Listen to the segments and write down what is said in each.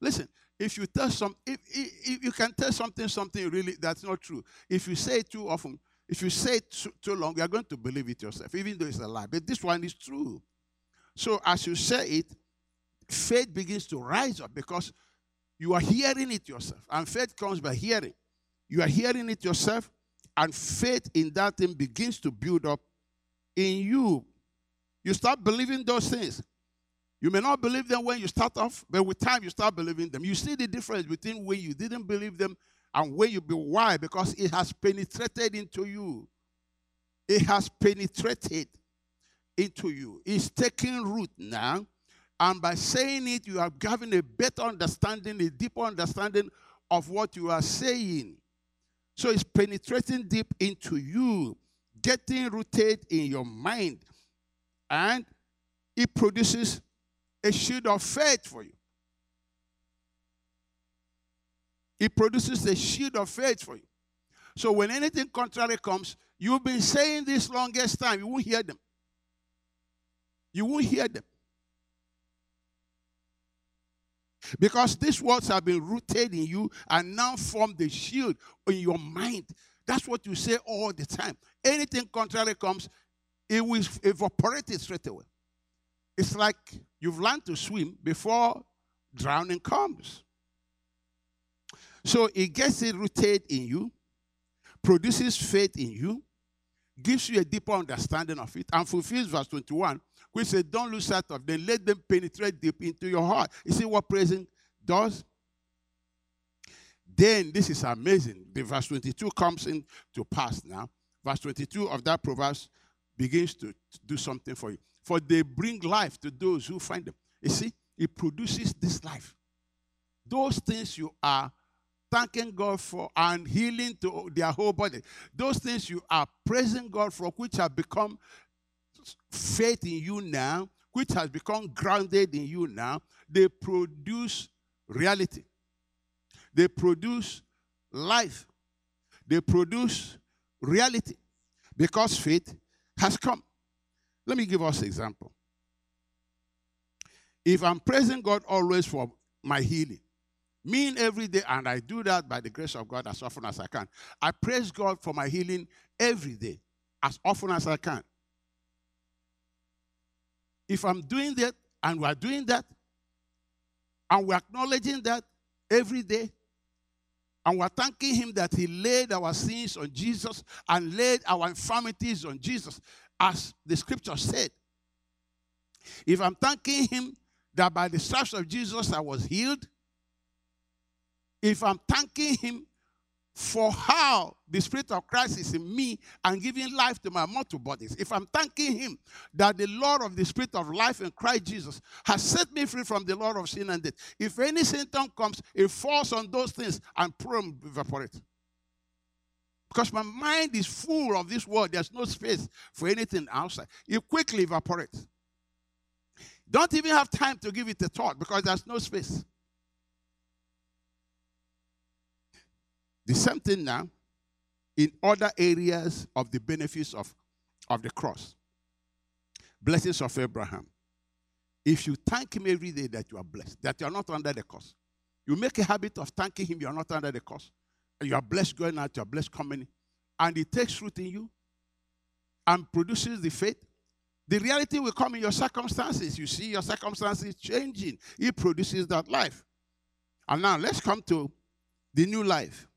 Listen, if you tell some, if, if, you can tell something, something really that's not true. If you say it too often, if you say it too, too long, you're going to believe it yourself, even though it's a lie. But this one is true. So as you say it, faith begins to rise up because you are hearing it yourself. And faith comes by hearing. You are hearing it yourself, and faith in that thing begins to build up in you. You start believing those things. You may not believe them when you start off, but with time you start believing them. You see the difference between when you didn't believe them and when you be why because it has penetrated into you. It has penetrated into you. It's taking root now. And by saying it, you are having a better understanding, a deeper understanding of what you are saying. So it's penetrating deep into you, getting rooted in your mind. And it produces a shield of faith for you. It produces a shield of faith for you. So when anything contrary comes, you've been saying this longest time, you won't hear them. You won't hear them. Because these words have been rooted in you and now form the shield in your mind. That's what you say all the time. Anything contrary comes, it will evaporate it straight away. It's like you've learned to swim before drowning comes. So it gets it rooted in you, produces faith in you, gives you a deeper understanding of it, and fulfills verse 21, which says, Don't lose sight of them, let them penetrate deep into your heart. You see what praising does? Then this is amazing. The verse 22 comes in to pass now. Verse 22 of that Proverbs begins to do something for you. For they bring life to those who find them. You see, it produces this life. Those things you are thanking God for and healing to their whole body. Those things you are praising God for, which have become faith in you now, which has become grounded in you now, they produce reality. They produce life. They produce reality because faith has come. Let me give us an example. If I'm praising God always for my healing, mean every day, and I do that by the grace of God as often as I can. I praise God for my healing every day, as often as I can. If I'm doing that, and we're doing that, and we're acknowledging that every day, and we're thanking Him that He laid our sins on Jesus and laid our infirmities on Jesus, as the scripture said. If I'm thanking Him that by the stripes of Jesus I was healed, if I'm thanking Him for how the Spirit of Christ is in me and giving life to my mortal bodies, if I'm thanking Him that the Lord of the Spirit of life in Christ Jesus has set me free from the Lord of sin and death, if any symptom comes, it falls on those things and pray evaporate. Because my mind is full of this world, there's no space for anything outside. It quickly evaporates. Don't even have time to give it a thought because there's no space. The same thing now in other areas of the benefits of, of the cross. Blessings of Abraham. If you thank him every day that you are blessed, that you are not under the curse, you make a habit of thanking him, you are not under the curse. You are blessed going out, you are blessed coming. And it takes root in you and produces the faith. The reality will come in your circumstances. You see your circumstances changing. It produces that life. And now let's come to the new life.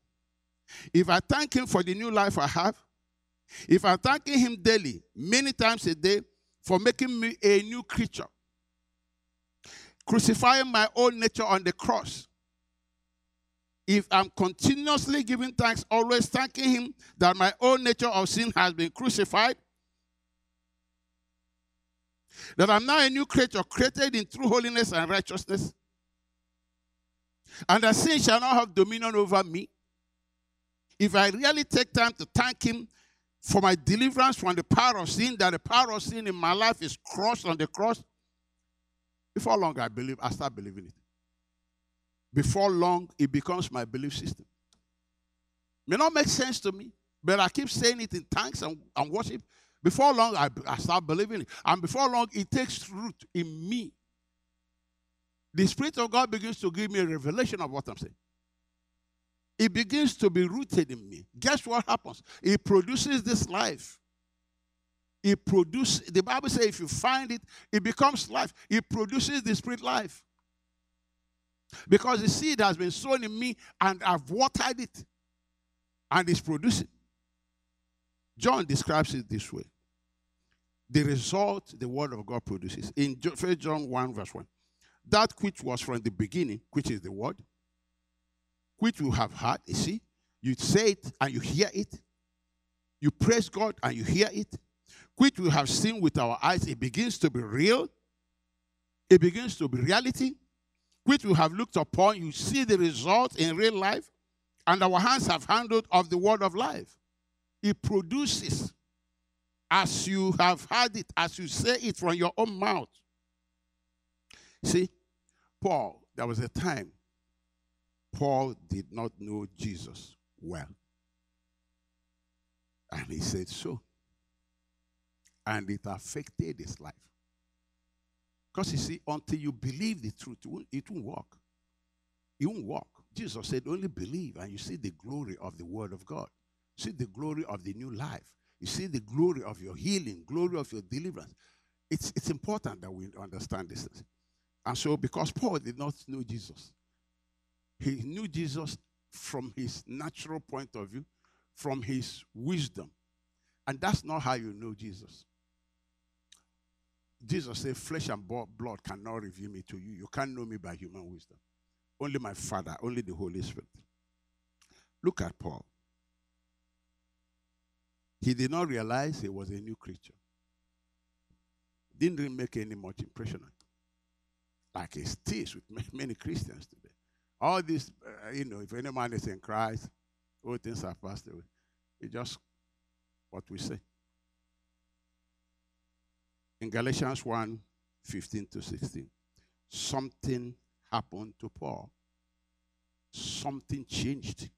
If I thank Him for the new life I have, if I'm thanking Him daily, many times a day, for making me a new creature, crucifying my own nature on the cross, if I'm continuously giving thanks, always thanking Him that my own nature of sin has been crucified, that I'm now a new creature created in true holiness and righteousness, and that sin shall not have dominion over me, if I really take time to thank Him for my deliverance from the power of sin, that the power of sin in my life is crushed on the cross, before long I believe, I start believing it. Before long, it becomes my belief system. May not make sense to me, but I keep saying it in thanks and, and worship. Before long, I, I start believing it. And before long, it takes root in me. The Spirit of God begins to give me a revelation of what I'm saying. It begins to be rooted in me. Guess what happens? It produces this life. It produces, the Bible says if you find it, it becomes life. It produces the spirit life. Because the seed has been sown in me and I've watered it and it's producing. John describes it this way the result the word of God produces. In 1 John 1, verse 1, that which was from the beginning, which is the word, which you have heard, you see, you say it and you hear it. You praise God and you hear it, which we have seen with our eyes, it begins to be real. It begins to be reality, which we have looked upon. You see the result in real life, and our hands have handled of the word of life. It produces as you have heard it, as you say it from your own mouth. See, Paul, there was a time Paul did not know Jesus well. And he said so. And it affected his life. Because you see, until you believe the truth, it won't, work. It won't work. Jesus said, only believe, and you see the glory of the word of God. See the glory of the new life. You see the glory of your healing, glory of your deliverance. It's, it's important that we understand this. And so, because Paul did not know Jesus, he knew Jesus from his natural point of view, from his wisdom. And that's not how you know Jesus. Jesus said, Flesh and blood cannot reveal me to you. You can't know me by human wisdom. Only my Father, only the Holy Spirit. Look at Paul. He did not realize he was a new creature. Didn't really make any much impression on him. Like it stays with many Christians today. All this, uh, you know, if any man is in Christ, all things are passed away. It's just what we say. In Galatians 1 15 to 16, something happened to Paul. Something changed.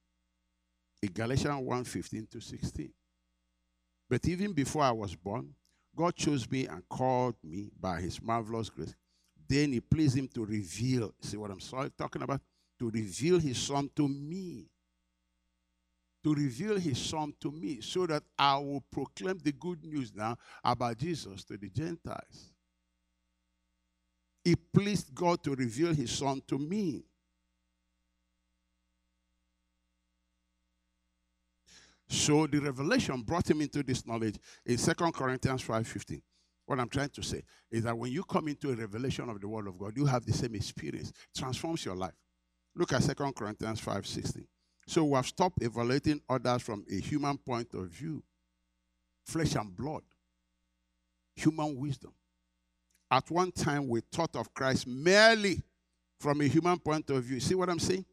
In Galatians 1 15 to 16. But even before I was born, God chose me and called me by his marvelous grace. Then he pleased him to reveal, see what I'm talking about? To reveal his son to me. To reveal his son to me so that I will proclaim the good news now about Jesus to the Gentiles. It pleased God to reveal his son to me. So the revelation brought him into this knowledge in Second Corinthians 5:15. What I'm trying to say is that when you come into a revelation of the word of God, you have the same experience. It transforms your life. Look at Second Corinthians 5:16. So we have stopped evaluating others from a human point of view. Flesh and blood. Human wisdom. At one time we thought of Christ merely from a human point of view. See what I'm saying?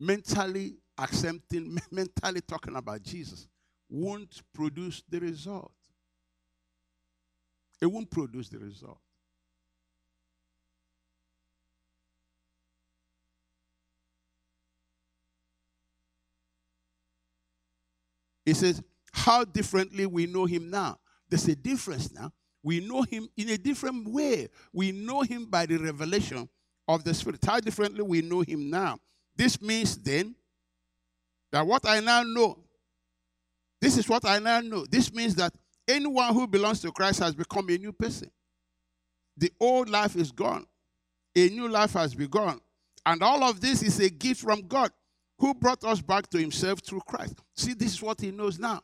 mentally accepting, mentally talking about Jesus won't produce the result. It won't produce the result. He says, How differently we know him now. There's a difference now. We know him in a different way. We know him by the revelation of the Spirit. How differently we know him now. This means then that what I now know, this is what I now know. This means that anyone who belongs to Christ has become a new person. The old life is gone, a new life has begun. And all of this is a gift from God who brought us back to himself through Christ. See, this is what he knows now.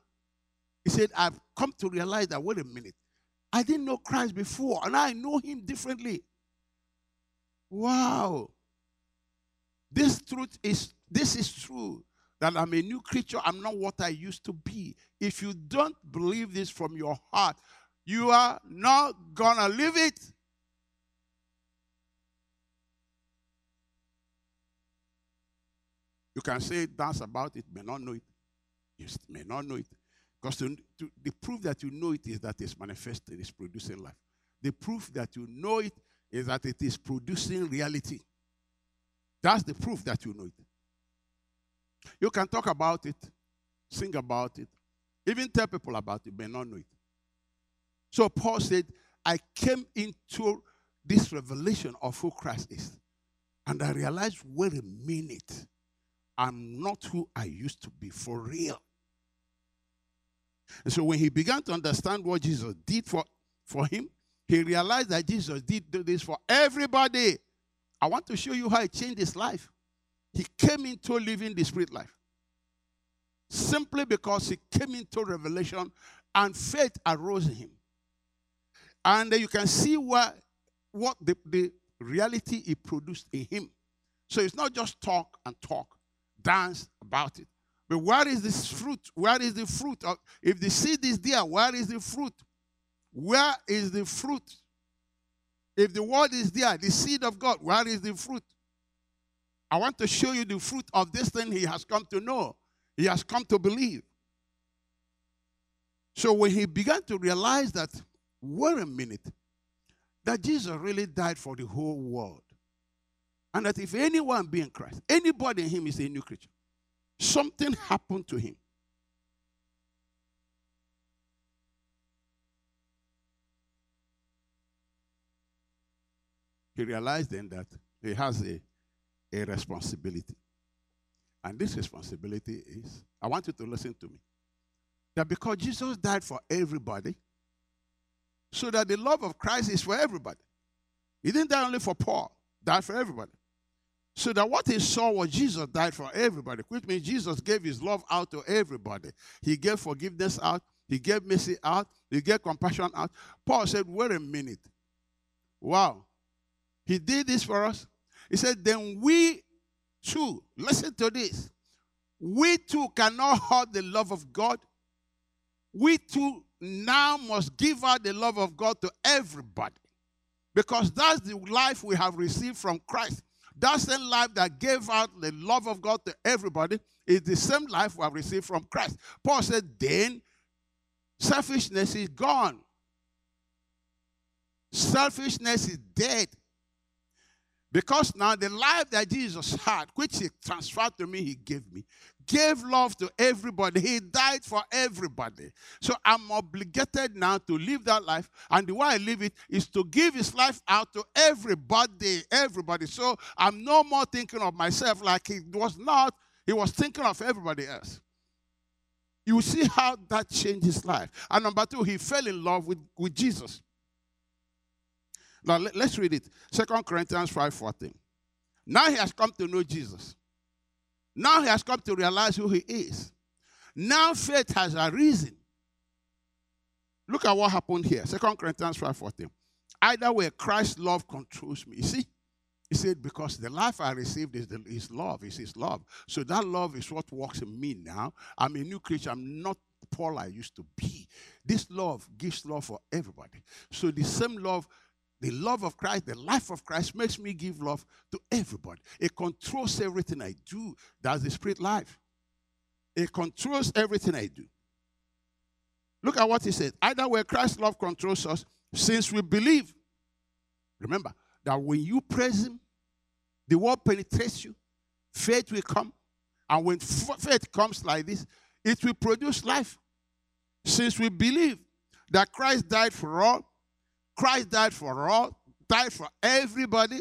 He said, I've come to realize that, wait a minute, I didn't know Christ before, and I know him differently. Wow. This truth is this is true that I'm a new creature. I'm not what I used to be. If you don't believe this from your heart, you are not gonna live it. You can say dance about it, may not know it. You may not know it. Because to, to, the proof that you know it is that it's manifested, it's producing life. The proof that you know it is that it is producing reality. That's the proof that you know it. You can talk about it, sing about it, even tell people about it, may not know it. So Paul said, I came into this revelation of who Christ is. And I realized, wait a minute, I'm not who I used to be for real. And so when he began to understand what Jesus did for, for him, he realized that Jesus did do this for everybody. I want to show you how he changed his life. He came into living the spirit life simply because he came into revelation and faith arose in him. And you can see what, what the, the reality he produced in him. So it's not just talk and talk, dance about it. But where is this fruit? Where is the fruit? Of, if the seed is there, where is the fruit? Where is the fruit? If the word is there, the seed of God, where is the fruit? I want to show you the fruit of this thing he has come to know. He has come to believe. So when he began to realize that, wait a minute, that Jesus really died for the whole world. And that if anyone be in Christ, anybody in him is a new creature. Something happened to him. He realized then that he has a, a responsibility. And this responsibility is I want you to listen to me. That because Jesus died for everybody, so that the love of Christ is for everybody. He didn't die only for Paul, died for everybody. So that what he saw was Jesus died for everybody, which means Jesus gave his love out to everybody. He gave forgiveness out, he gave mercy out, he gave compassion out. Paul said, Wait a minute. Wow. He did this for us. He said, Then we too, listen to this. We too cannot hold the love of God. We too now must give out the love of God to everybody. Because that's the life we have received from Christ. That same life that gave out the love of God to everybody is the same life we have received from Christ. Paul said, then selfishness is gone. Selfishness is dead. Because now the life that Jesus had, which he transferred to me, he gave me, gave love to everybody. He died for everybody. So I'm obligated now to live that life. And the way I live it is to give his life out to everybody, everybody. So I'm no more thinking of myself like he was not. He was thinking of everybody else. You see how that changed his life. And number two, he fell in love with, with Jesus. Now let, us read it. Second Corinthians 5:14. Now he has come to know Jesus. Now he has come to realize who he is. Now faith has arisen. Look at what happened here. Second Corinthians 5:14. Either way, Christ's love controls me. You see? He said, because the life I received is the, his love, is his love. So that love is what works in me now. I'm a new creature. I'm not Paul I used to be. This love gives love for everybody. So the same love the love of Christ, the life of Christ makes me give love to everybody. It controls everything I do. That's the spirit life. It controls everything I do. Look at what he said. Either way, Christ's love controls us since we believe. Remember that when you praise him, the word penetrates you, faith will come. And when faith comes like this, it will produce life. Since we believe that Christ died for all, Christ died for all, died for everybody,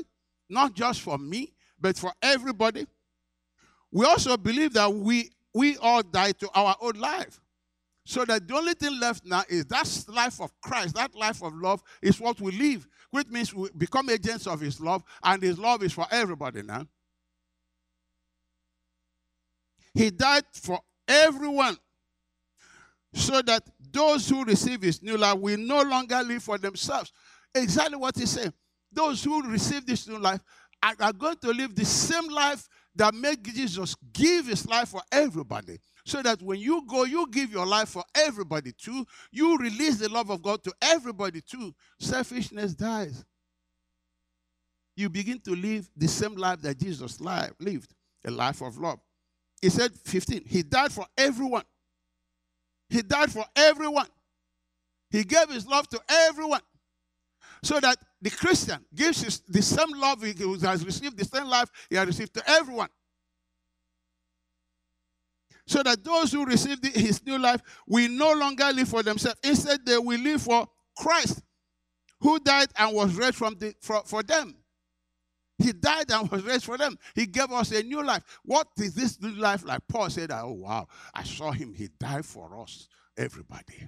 not just for me, but for everybody. We also believe that we, we all die to our own life. So that the only thing left now is that life of Christ, that life of love is what we live, which means we become agents of His love, and His love is for everybody now. He died for everyone so that those who receive his new life will no longer live for themselves. Exactly what he said. Those who receive this new life are, are going to live the same life that made Jesus give his life for everybody. So that when you go, you give your life for everybody too. You release the love of God to everybody too. Selfishness dies. You begin to live the same life that Jesus lived, a life of love. He said, 15, He died for everyone. He died for everyone. He gave his love to everyone. So that the Christian gives his, the same love he has received, the same life he has received to everyone. So that those who receive his new life will no longer live for themselves. Instead, they will live for Christ. who died and was raised from the, for, for them. He died and was raised for them. He gave us a new life. What is this new life like? Paul said, Oh, wow, I saw him. He died for us, everybody.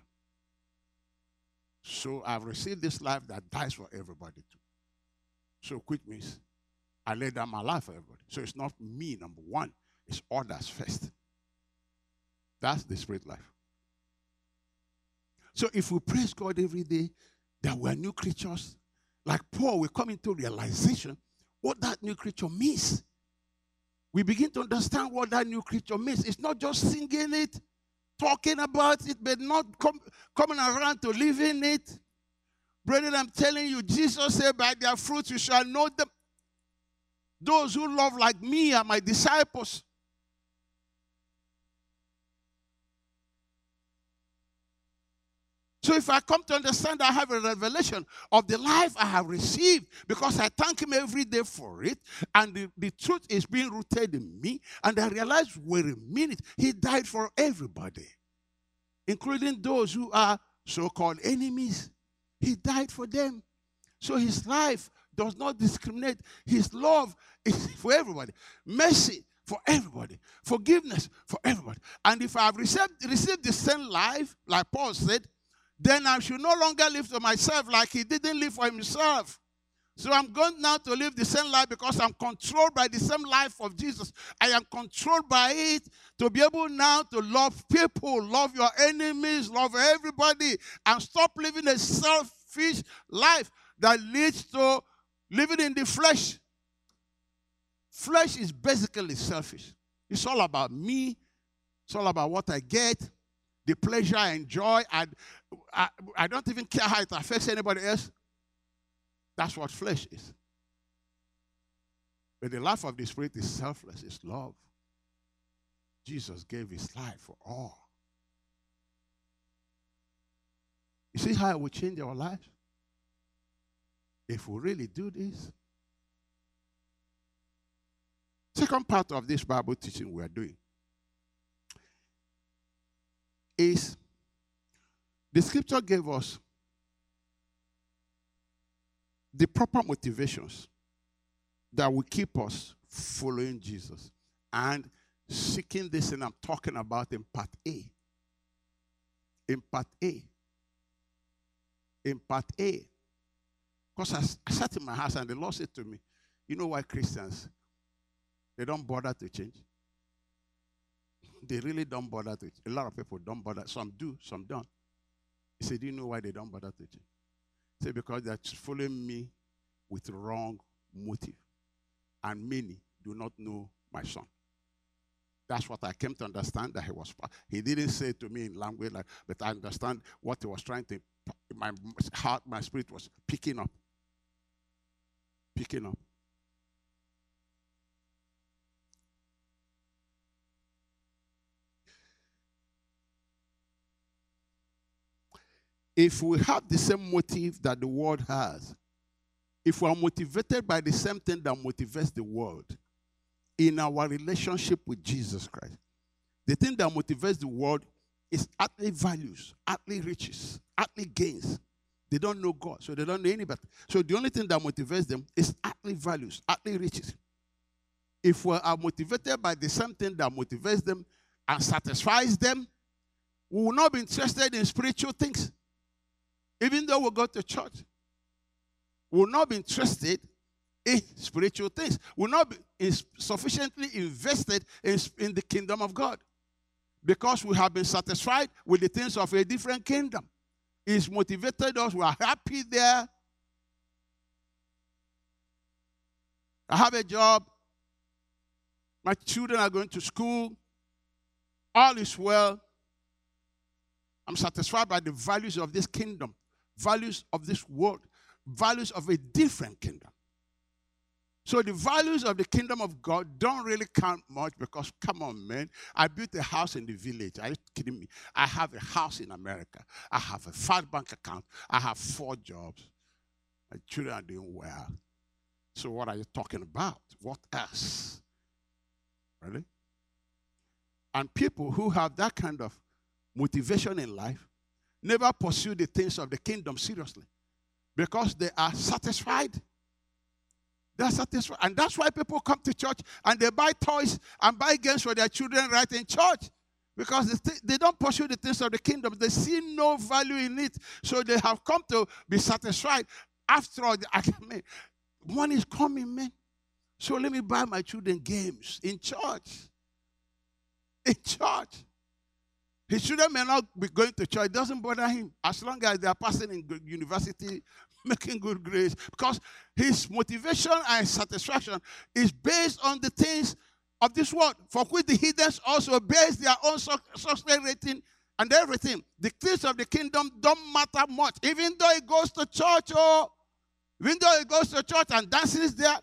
So I've received this life that dies for everybody too. So quit means I lay down my life for everybody. So it's not me, number one, it's others first. That's the spirit life. So if we praise God every day that we're new creatures, like Paul, we come into realization what that new creature means. We begin to understand what that new creature means. It's not just singing it, talking about it, but not com- coming around to living it. Brethren, I'm telling you, Jesus said, By their fruits you shall know them. Those who love like me are my disciples. So if I come to understand, I have a revelation of the life I have received because I thank Him every day for it, and the, the truth is being rooted in me, and I realize, wait a minute, He died for everybody, including those who are so called enemies. He died for them. So His life does not discriminate, His love is for everybody. Mercy for everybody. Forgiveness for everybody. And if I've received, received the same life, like Paul said, then I should no longer live for myself like he didn't live for himself. So I'm going now to live the same life because I'm controlled by the same life of Jesus. I am controlled by it to be able now to love people, love your enemies, love everybody, and stop living a selfish life that leads to living in the flesh. Flesh is basically selfish. It's all about me. It's all about what I get, the pleasure I enjoy. And I, I don't even care how it affects anybody else. That's what flesh is. But the life of the Spirit is selfless, it's love. Jesus gave his life for all. You see how it will change our lives? If we really do this. Second part of this Bible teaching we are doing is the scripture gave us the proper motivations that will keep us following Jesus and seeking this, and I'm talking about in part A. In part A. In part A. Because I, I sat in my house and the Lord said to me, You know why Christians, they don't bother to change? They really don't bother to. A lot of people don't bother. Some do, some don't. He said, Do you know why they don't bother teaching? He said, Because they're following me with wrong motive. And many do not know my son. That's what I came to understand that he was. He didn't say to me in language, like, but I understand what he was trying to. My heart, my spirit was picking up. Picking up. If we have the same motive that the world has, if we are motivated by the same thing that motivates the world in our relationship with Jesus Christ, the thing that motivates the world is earthly values, earthly riches, earthly gains. They don't know God, so they don't know anybody. So the only thing that motivates them is earthly values, earthly riches. If we are motivated by the same thing that motivates them and satisfies them, we will not be interested in spiritual things. Even though we go to church, will not be interested in spiritual things. Will not be sufficiently invested in, in the kingdom of God because we have been satisfied with the things of a different kingdom. It's motivated us. We are happy there. I have a job. My children are going to school. All is well. I'm satisfied by the values of this kingdom values of this world, values of a different kingdom. So the values of the kingdom of God don't really count much because, come on, man, I built a house in the village. Are you kidding me? I have a house in America. I have a fat bank account. I have four jobs. My children are doing well. So what are you talking about? What else? Really? And people who have that kind of motivation in life never pursue the things of the kingdom seriously. Because they are satisfied. They're satisfied. And that's why people come to church and they buy toys and buy games for their children right in church. Because they, th- they don't pursue the things of the kingdom. They see no value in it. So they have come to be satisfied. After all, I mean, money is coming, man. So let me buy my children games in church. In church. His children may not be going to church. It doesn't bother him as long as they are passing in university, making good grades. Because his motivation and satisfaction is based on the things of this world, for which the heathens also base their own success rating and everything. The things of the kingdom don't matter much, even though he goes to church or even though he goes to church and dances there.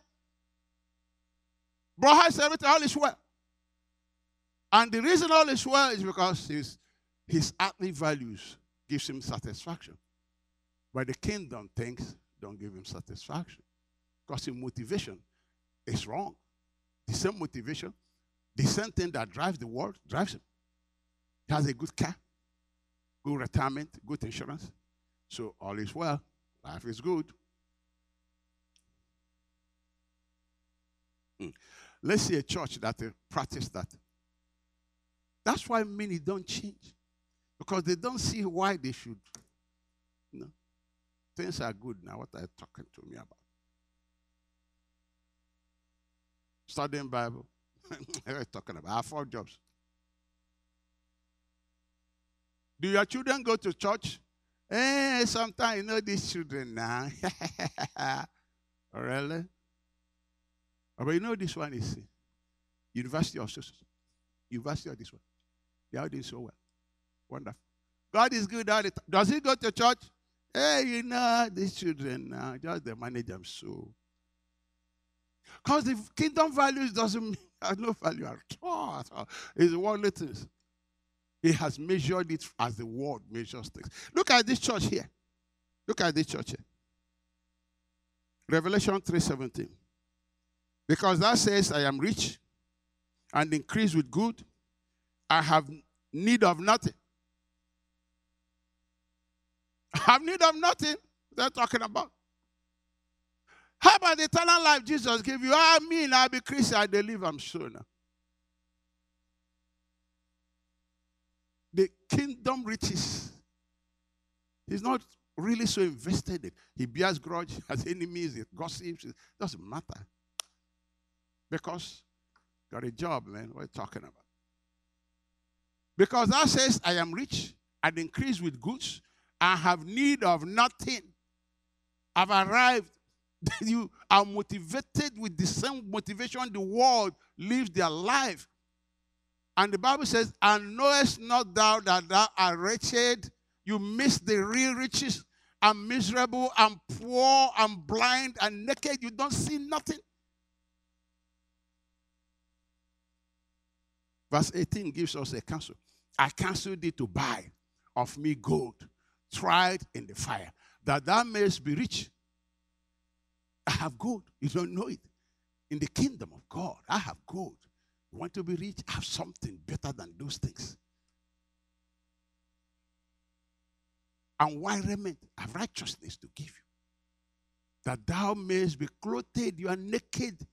Bro has everything, all is well. And the reason all is well is because his, his earthly values gives him satisfaction. But the kingdom things don't give him satisfaction. Because his motivation is wrong. The same motivation, the same thing that drives the world drives him. He has a good car, good retirement, good insurance. So all is well. Life is good. Hmm. Let's see a church that uh, practice that. That's why many don't change. Because they don't see why they should. You know, things are good now. What are you talking to me about? studying Bible. what are you talking about? I have four jobs. Do your children go to church? Eh, sometimes you know these children now. really? But you know this one is University of University of this one. They are doing so well. Wonderful. God is good all the time. Does he go to church? Hey, you know, these children now, just they manage them so. Because the kingdom values doesn't have no value at all. At all. It's worldly things. He has measured it as the world measures things. Look at this church here. Look at this church here. Revelation 3:17. Because that says, I am rich and increase with good. I have need of nothing. I have need of nothing. They're talking about. How about the eternal life Jesus gave you? I mean, I'll be Christian, I believe I'm sure now. The kingdom riches. He's not really so invested in. He bears grudge, has enemies, he gossips. It doesn't matter. Because got a job, man. What are you talking about? Because that says, I am rich and increase with goods. I have need of nothing. I've arrived. you are motivated with the same motivation the world lives their life. And the Bible says, And knowest not thou that thou art wretched? You miss the real riches. I'm miserable I'm poor I'm blind and naked. You don't see nothing. Verse 18 gives us a counsel. I counsel thee to buy of me gold, tried in the fire, that thou mayest be rich. I have gold. You don't know it. In the kingdom of God, I have gold. You want to be rich? I have something better than those things. And why raiment? I have righteousness to give you. That thou mayest be clothed, you are naked.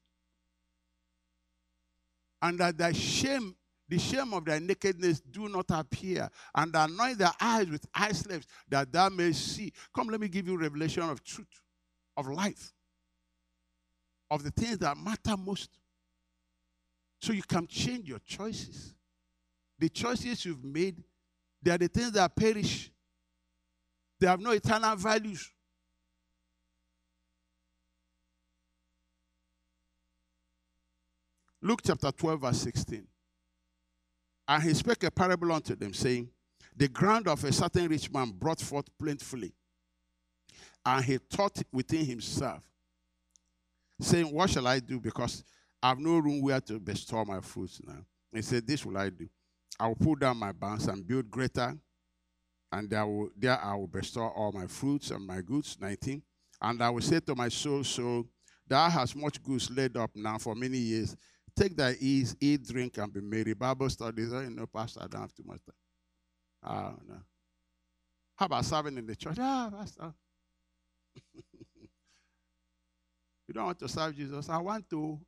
And that thy shame the shame of thy nakedness do not appear, and anoint their eyes with eye slaves that thou may see. Come, let me give you revelation of truth, of life, of the things that matter most. So you can change your choices. The choices you've made, they are the things that perish. They have no eternal values. Luke chapter 12, verse 16. And he spake a parable unto them, saying, The ground of a certain rich man brought forth plentifully. And he thought within himself, saying, What shall I do? Because I have no room where to bestow my fruits now. He said, This will I do. I will pull down my barns and build greater, and there, will, there I will bestow all my fruits and my goods. 19. And I will say to my soul, Soul, thou hast much goods laid up now for many years. Take thy ease, eat, drink, and be merry. Bible studies, oh, you know, Pastor, I don't have too much time. Ah, no. How about serving in the church? Ah, Pastor. you don't want to serve Jesus. I want to.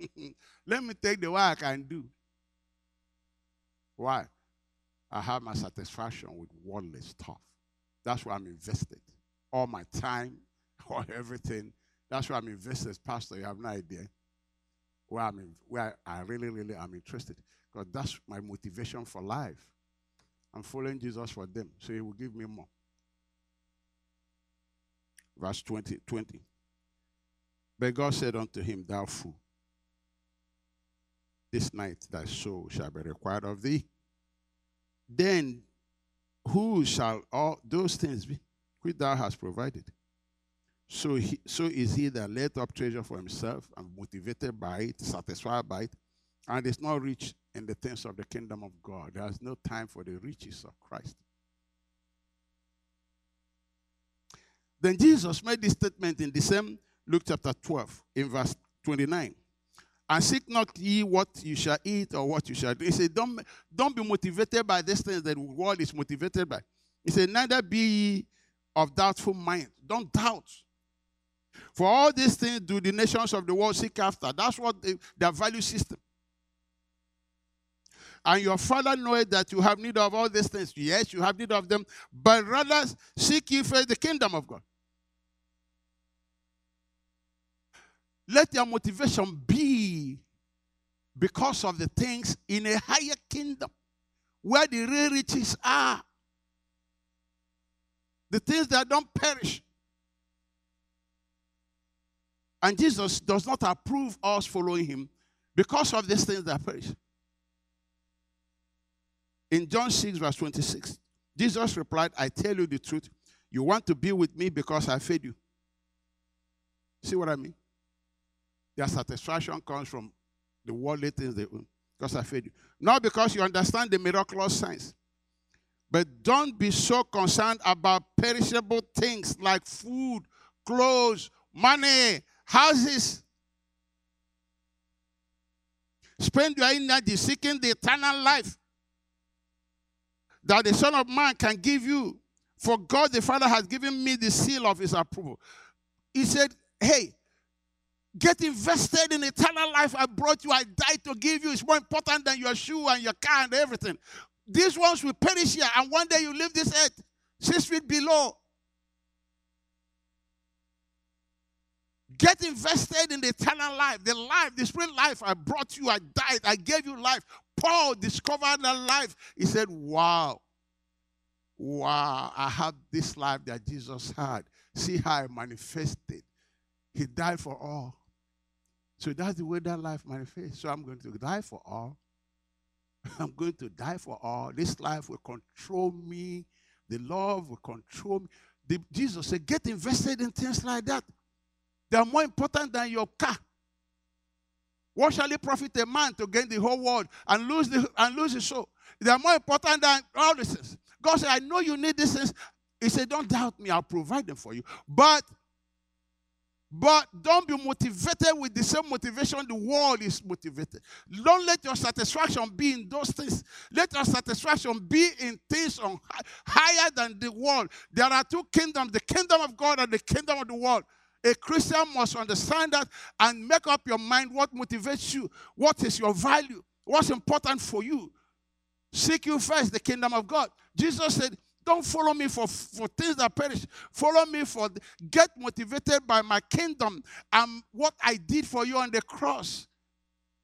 Let me take the way I can do. Why? I have my satisfaction with worldly stuff. That's why I'm invested. All my time, all everything. That's why I'm invested, Pastor. You have no idea where I'm in, where I really, really am interested. Because that's my motivation for life. I'm following Jesus for them, so he will give me more. Verse 20, 20. But God said unto him, Thou fool, this night thy soul shall be required of thee. Then who shall all those things be which thou hast provided? So, he, so is he that laid up treasure for himself and motivated by it, satisfied by it, and is not rich in the things of the kingdom of God. There is no time for the riches of Christ. Then Jesus made this statement in the same Luke chapter 12, in verse 29. And seek not ye what you shall eat or what you shall do. He said, Don't, don't be motivated by these things that the world is motivated by. He said, Neither be ye of doubtful mind. Don't doubt. For all these things do the nations of the world seek after. That's what they, their value system. And your father knoweth that you have need of all these things. Yes, you have need of them, but rather seek ye first the kingdom of God. Let your motivation be because of the things in a higher kingdom where the real riches are. The things that don't perish. And Jesus does not approve us following him because of these things that perish. In John 6, verse 26, Jesus replied, I tell you the truth. You want to be with me because I fed you. See what I mean? Their satisfaction comes from the worldly things they own. Because I fed you. Not because you understand the miraculous signs. But don't be so concerned about perishable things like food, clothes, money, houses. Spend your energy seeking the eternal life that the Son of Man can give you. For God the Father has given me the seal of his approval. He said, Hey, get invested in eternal life. I brought you, I died to give you. It's more important than your shoe and your car and everything. These ones will perish here, and one day you leave this earth six feet below. Get invested in the eternal life, the life, the spirit life. I brought you, I died, I gave you life. Paul discovered that life. He said, Wow, wow, I have this life that Jesus had. See how I manifested. He died for all. So that's the way that life manifests. So I'm going to die for all. I'm going to die for all. This life will control me. The love will control me. The, Jesus said, get invested in things like that. They are more important than your car. What shall it profit a man to gain the whole world and lose the and lose his soul? They are more important than all these things. God said, I know you need these things. He said, Don't doubt me, I'll provide them for you. But but don't be motivated with the same motivation the world is motivated. Don't let your satisfaction be in those things. Let your satisfaction be in things on higher than the world. There are two kingdoms the kingdom of God and the kingdom of the world. A Christian must understand that and make up your mind what motivates you, what is your value, what's important for you. Seek you first the kingdom of God. Jesus said, Don't follow me for, for things that perish. Follow me for get motivated by my kingdom and what I did for you on the cross.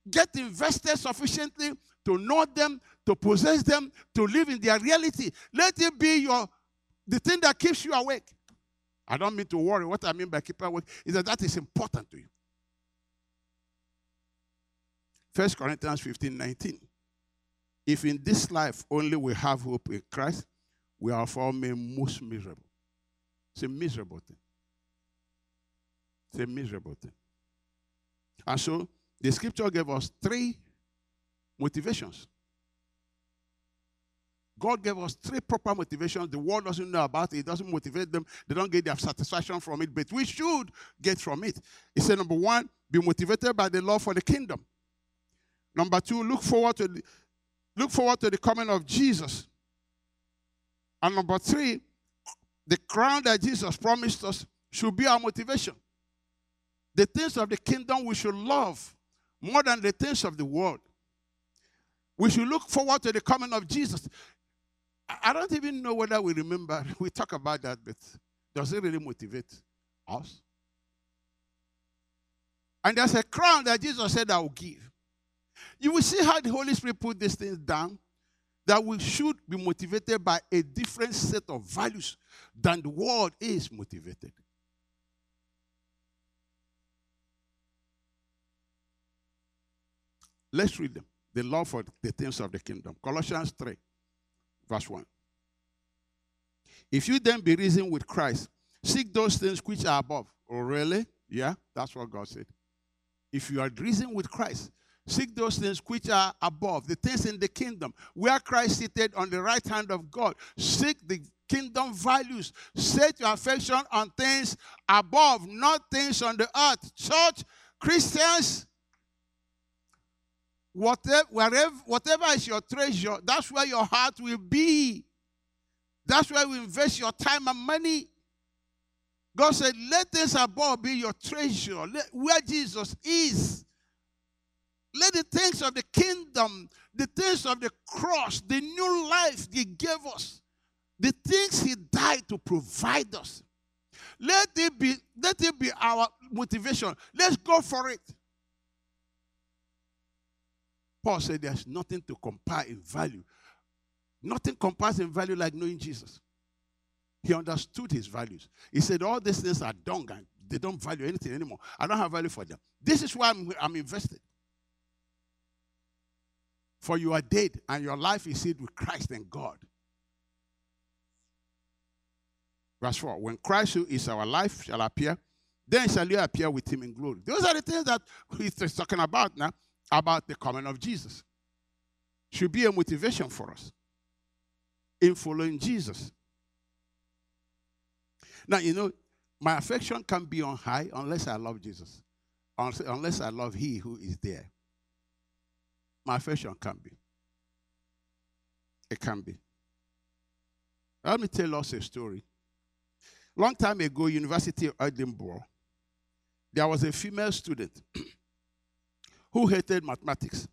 Get invested sufficiently to know them, to possess them, to live in their reality. Let it be your the thing that keeps you awake. I don't mean to worry. What I mean by keep awake is that that is important to you. 1 Corinthians 15 19. If in this life only we have hope in Christ, we are for made most miserable. It's a miserable thing. It's a miserable thing. And so the scripture gave us three motivations God gave us three proper motivations. The world doesn't know about it. It doesn't motivate them. They don't get their satisfaction from it, but we should get from it. He said, number one, be motivated by the love for the kingdom. Number two, look forward to the, look forward to the coming of Jesus. And number three, the crown that Jesus promised us should be our motivation. The things of the kingdom we should love more than the things of the world. We should look forward to the coming of Jesus. I don't even know whether we remember. We talk about that, but does it really motivate us? And there's a crown that Jesus said, I will give. You will see how the Holy Spirit put these things down. That we should be motivated by a different set of values than the world is motivated. Let's read them. The love for the things of the kingdom. Colossians 3, verse 1. If you then be risen with Christ, seek those things which are above. Oh, really? Yeah, that's what God said. If you are risen with Christ, seek those things which are above, the things in the kingdom, where Christ seated on the right hand of God. Seek the kingdom values. Set your affection on things above, not things on the earth. Church, Christians, whatever, wherever, whatever is your treasure, that's where your heart will be. That's where you invest your time and money. God said, Let this above be your treasure, let, where Jesus is. Let the things of the kingdom, the things of the cross, the new life He gave us, the things He died to provide us. Let it be, let it be our motivation. Let's go for it. Paul said there's nothing to compare in value. Nothing compares in value like knowing Jesus. He understood his values. He said, All these things are dung and they don't value anything anymore. I don't have value for them. This is why I'm, I'm invested. For you are dead and your life is hid with Christ and God. Verse 4 When Christ, who is our life, shall appear, then shall you appear with him in glory. Those are the things that he's talking about now, about the coming of Jesus. Should be a motivation for us in following Jesus. Now, you know, my affection can be on high unless I love Jesus, unless I love He who is there. My affection can be. It can be. Let me tell us a story. Long time ago, University of Edinburgh, there was a female student who hated mathematics.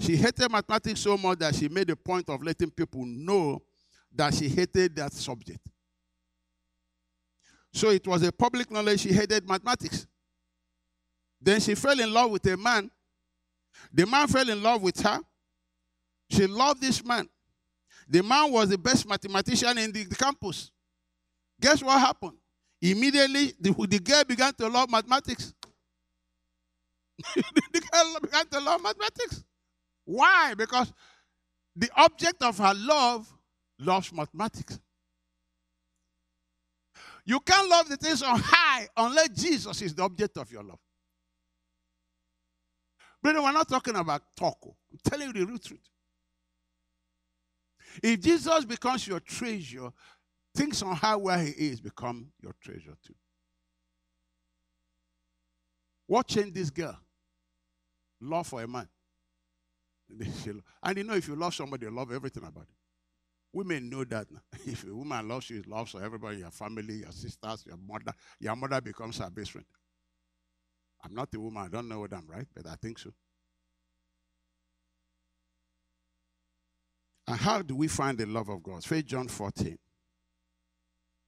She hated mathematics so much that she made a point of letting people know that she hated that subject. So it was a public knowledge she hated mathematics. Then she fell in love with a man. The man fell in love with her. She loved this man. The man was the best mathematician in the, the campus. Guess what happened? Immediately, the, the girl began to love mathematics. The began to love mathematics. Why? Because the object of her love loves mathematics. You can't love the things on high unless Jesus is the object of your love. Brother, we're not talking about talk. Oh. I'm telling you the real truth. If Jesus becomes your treasure, things on high where he is become your treasure too. What changed this girl? Love for a man. And you know, if you love somebody, you love everything about it. Women know that. If a woman loves you, it loves everybody, your family, your sisters, your mother, your mother becomes her best friend. I'm not a woman, I don't know whether I'm right, but I think so. And how do we find the love of God? Faith John 14.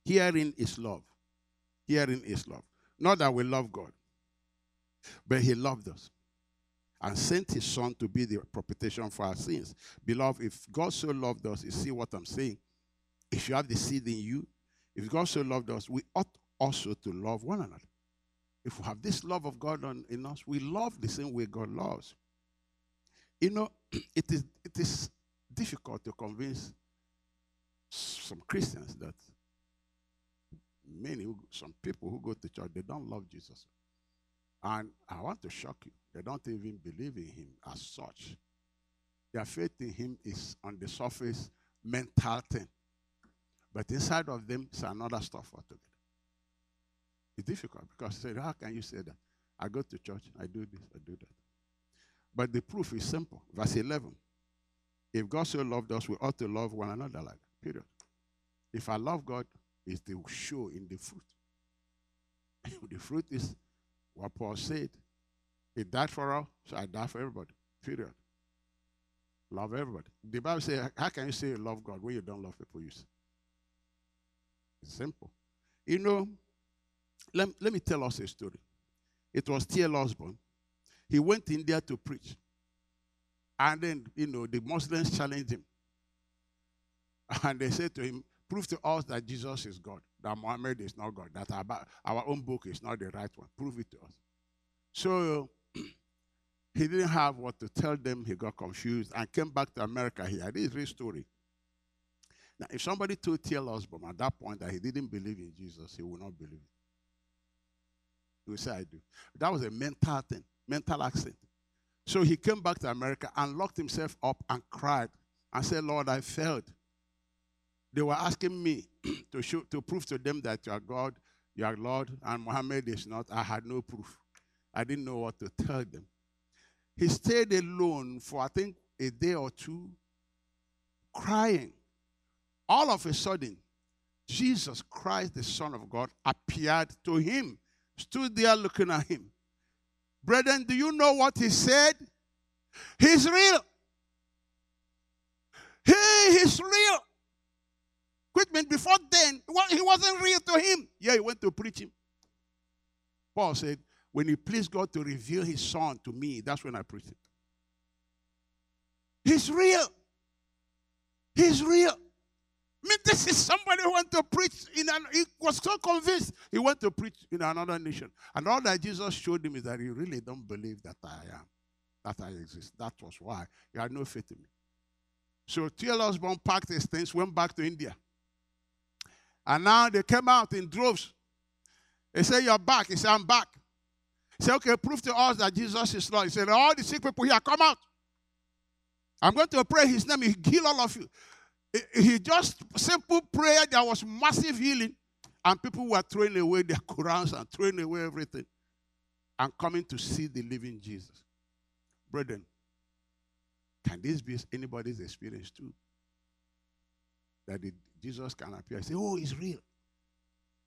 Hearing is love. Hearing is love. Not that we love God, but He loved us and sent his son to be the propitiation for our sins. Beloved, if God so loved us, you see what I'm saying? If you have the seed in you, if God so loved us, we ought also to love one another. If we have this love of God on, in us, we love the same way God loves. You know, it is, it is difficult to convince some Christians that many, some people who go to church, they don't love Jesus. And I want to shock you. They don't even believe in him as such. Their faith in him is on the surface mental thing. But inside of them is another stuff altogether. It's difficult because say, how can you say that? I go to church, I do this, I do that. But the proof is simple. Verse 11. If God so loved us, we ought to love one another like that. Period. If I love God, is the show in the fruit. the fruit is what Paul said. He died for all, so I die for everybody. Period. Love everybody. The Bible says, how can you say you love God when you don't love people you see? It's simple. You know, let, let me tell us a story. It was T.L. Osborn. He went to India to preach. And then, you know, the Muslims challenged him. And they said to him, prove to us that Jesus is God, that Muhammad is not God, that our, our own book is not the right one. Prove it to us. So he didn't have what to tell them. He got confused and came back to America here. This is real story. Now, if somebody told T.L. Osborn at that point that he didn't believe in Jesus, he would not believe it. He would say, I do. That was a mental thing, mental accent. So he came back to America and locked himself up and cried and said, Lord, I failed. They were asking me to show, to prove to them that you are God, you are Lord, and Muhammad is not. I had no proof. I didn't know what to tell them. He stayed alone for I think a day or two, crying. All of a sudden, Jesus Christ, the Son of God, appeared to him, stood there looking at him. Brethren, do you know what he said? He's real. He is real. Quitman, before then, he wasn't real to him. Yeah, he went to preach him. Paul said, when he pleased God to reveal his son to me, that's when I preached. He's real. He's real. I mean, this is somebody who went to preach in an, he was so convinced he went to preach in another nation. And all that Jesus showed him is that he really don't believe that I am, that I exist. That was why. he had no faith in me. So T.L. Osborn packed his things, went back to India. And now they came out in droves. They said, You're back. He said, I'm back. He said, Okay, prove to us that Jesus is Lord. He said, All the sick people here, come out. I'm going to pray his name. He heal all of you. He just simple prayer. There was massive healing, and people were throwing away their Qurans and throwing away everything, and coming to see the living Jesus. Brethren, can this be anybody's experience too? That the Jesus can appear and say, Oh, he's real.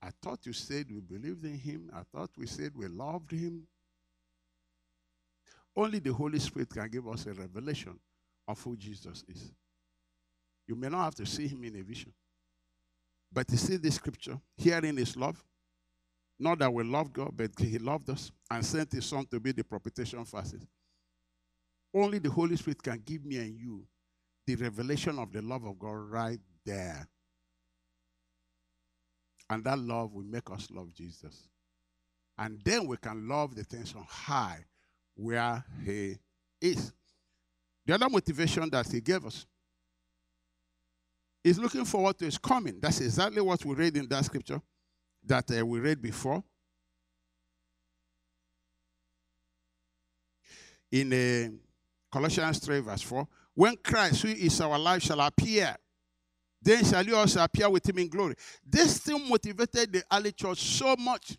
I thought you said we believed in him. I thought we said we loved him. Only the Holy Spirit can give us a revelation of who Jesus is. You may not have to see him in a vision. But to see this scripture, hearing his love, not that we love God, but he loved us and sent his son to be the propitiation for us. Only the Holy Spirit can give me and you the revelation of the love of God right there. And that love will make us love Jesus. And then we can love the things on high where he is. The other motivation that he gave us is looking forward to his coming. That's exactly what we read in that scripture that uh, we read before. In uh, Colossians 3, verse 4, when Christ, who is our life, shall appear, then shall you also appear with him in glory. This still motivated the early church so much,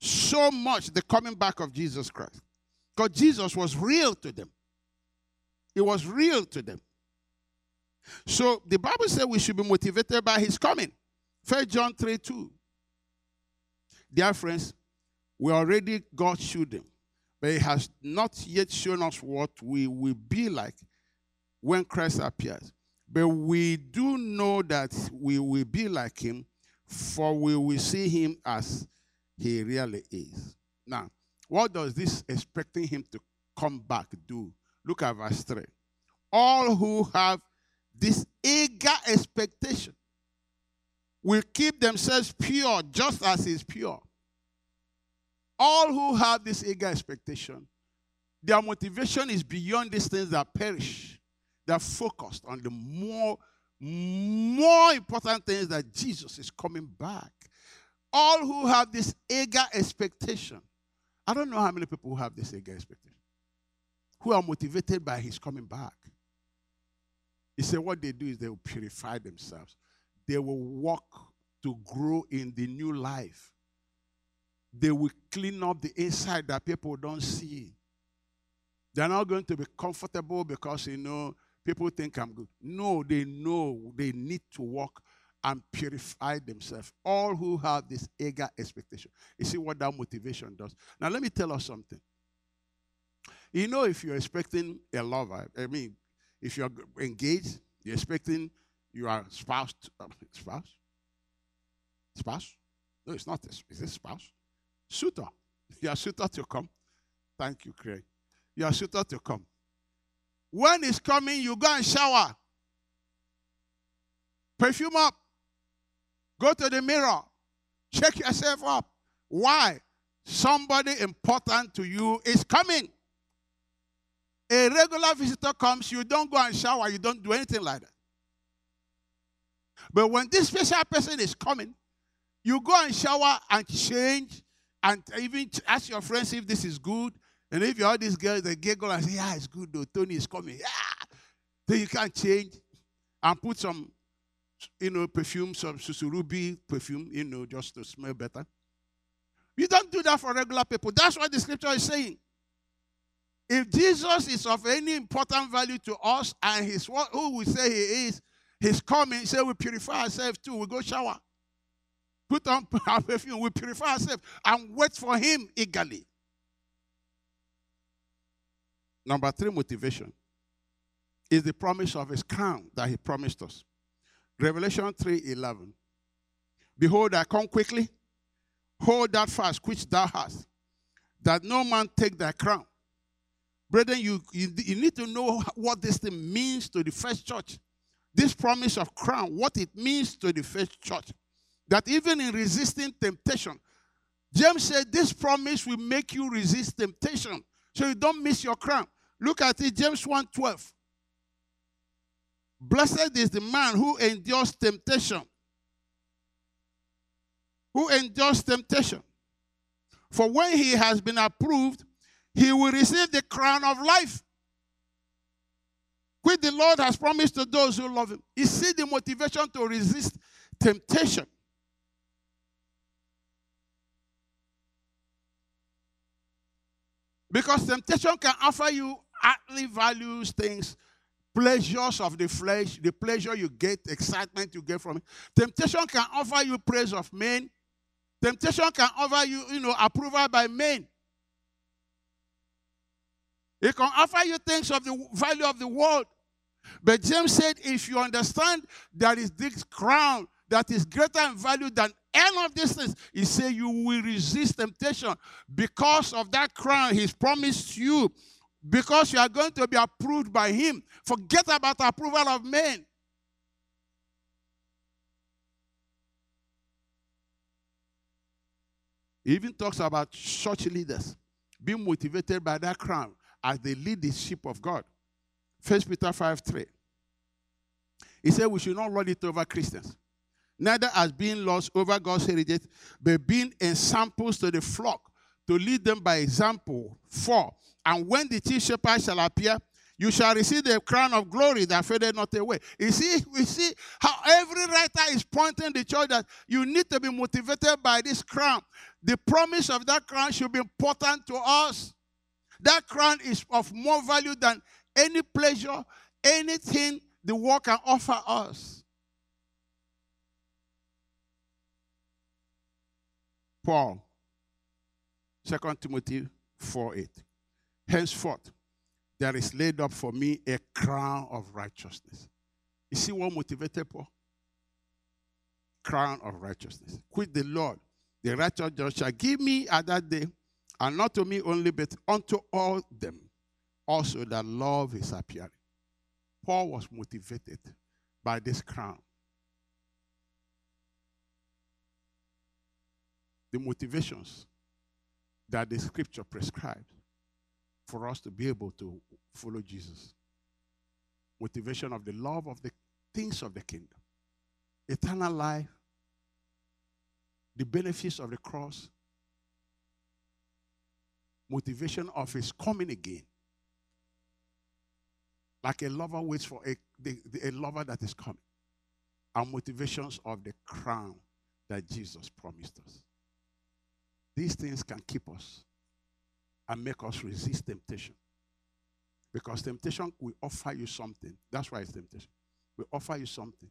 so much, the coming back of Jesus Christ. Because Jesus was real to them. It was real to them. So the Bible says we should be motivated by his coming. First John 3 2. Dear friends, we already got them, but he has not yet shown us what we will be like when Christ appears. But we do know that we will be like him, for we will see him as he really is. Now, what does this expecting him to come back do? Look at verse 3. All who have this eager expectation will keep themselves pure just as he is pure. All who have this eager expectation, their motivation is beyond these things that perish. They're focused on the more, more important things that Jesus is coming back. All who have this eager expectation. I don't know how many people who have this eager expectation, who are motivated by his coming back. He said, What they do is they will purify themselves, they will walk to grow in the new life. They will clean up the inside that people don't see. They're not going to be comfortable because, you know, people think I'm good. No, they know they need to walk and purify themselves. All who have this eager expectation. You see what that motivation does. Now, let me tell us something. You know, if you're expecting a lover, I mean, if you're engaged, you're expecting your spouse, to, uh, spouse, spouse. No, it's not. This. Is this spouse? Suitor. Your suitor to come. Thank you, Craig. Your suitor to come. When it's coming, you go and shower. Perfume up. Go to the mirror. Check yourself up. Why? Somebody important to you is coming. A regular visitor comes, you don't go and shower, you don't do anything like that. But when this special person is coming, you go and shower and change and even ask your friends if this is good. And if you're all these girls, they giggle and say, Yeah, it's good though. Tony is coming. Yeah. Then you can change and put some, you know, perfume, some susurubi perfume, you know, just to smell better. You don't do that for regular people. That's what the scripture is saying. If Jesus is of any important value to us and he's what who we say he is, he's coming, say we purify ourselves too. We go shower. Put on our perfume, we purify ourselves and wait for him eagerly. Number three motivation is the promise of his crown that he promised us. Revelation 3:11. Behold, I come quickly. Hold that fast which thou hast, that no man take thy crown. Brethren, you, you, you need to know what this thing means to the first church. This promise of crown, what it means to the first church. That even in resisting temptation, James said this promise will make you resist temptation so you don't miss your crown. Look at it, James 1:12. Blessed is the man who endures temptation. Who endures temptation. For when he has been approved, he will receive the crown of life, which the Lord has promised to those who love him. You see the motivation to resist temptation. Because temptation can offer you earthly values, things, pleasures of the flesh, the pleasure you get, excitement you get from it. Temptation can offer you praise of men. Temptation can offer you, you know, approval by men. It can offer you things of the value of the world. But James said, if you understand that is this crown that is greater in value than any of these things, he said you will resist temptation because of that crown he's promised you. Because you are going to be approved by him. Forget about approval of men. He even talks about church leaders being motivated by that crown as they lead the sheep of God. First Peter 5 3. He said we should not lord it over Christians, neither as being lost over God's heritage, but being ensamples to the flock, to lead them by example. For, and when the chief shepherd shall appear, you shall receive the crown of glory that faded not away. You see, we see how every writer is pointing the church that you need to be motivated by this crown. The promise of that crown should be important to us. That crown is of more value than any pleasure, anything the world can offer us. Paul, 2 Timothy 4 8. Henceforth, there is laid up for me a crown of righteousness. You see what motivated Paul? Crown of righteousness. Quit the Lord, the righteous judge shall give me at that day and not to me only, but unto all them also that love is appearing. Paul was motivated by this crown. The motivations that the scripture prescribes for us to be able to follow Jesus. Motivation of the love of the things of the kingdom, eternal life, the benefits of the cross, motivation of his coming again. Like a lover waits for a, the, the, a lover that is coming. And motivations of the crown that Jesus promised us. These things can keep us and make us resist temptation. Because temptation will offer you something. That's why it's temptation. We offer you something.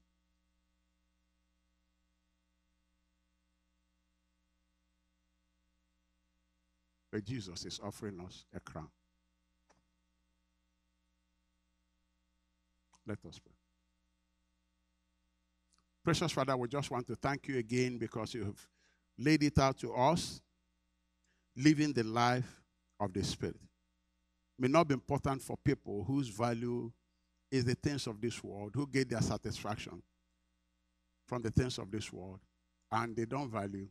But Jesus is offering us a crown. Let us pray. Precious Father, we just want to thank you again because you have laid it out to us living the life of the Spirit. May not be important for people whose value is the things of this world, who get their satisfaction from the things of this world, and they don't value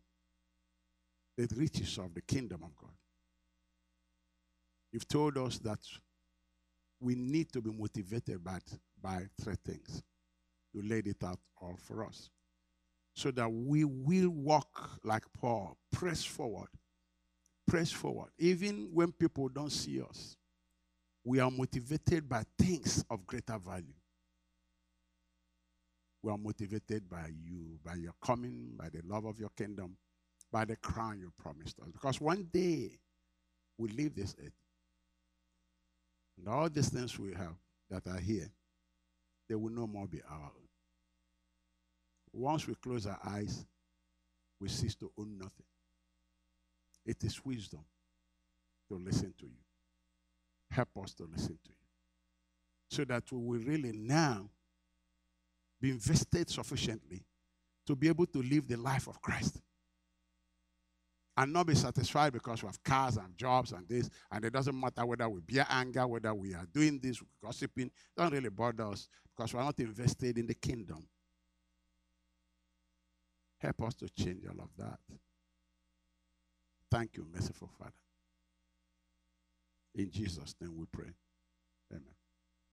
the riches of the kingdom of God. You've told us that we need to be motivated by, by three things. You laid it out all for us. So that we will walk like Paul, press forward, press forward. Even when people don't see us, we are motivated by things of greater value. We are motivated by you, by your coming, by the love of your kingdom, by the crown you promised us. Because one day we leave this earth. And all these things we have that are here, they will no more be ours. Once we close our eyes, we cease to own nothing. It is wisdom to listen to you. Help us to listen to you. So that we will really now be invested sufficiently to be able to live the life of Christ. And not be satisfied because we have cars and jobs and this, and it doesn't matter whether we bear anger, whether we are doing this, gossiping, doesn't really bother us because we're not invested in the kingdom. Help us to change all of that. Thank you, merciful Father. In Jesus' name we pray. Amen.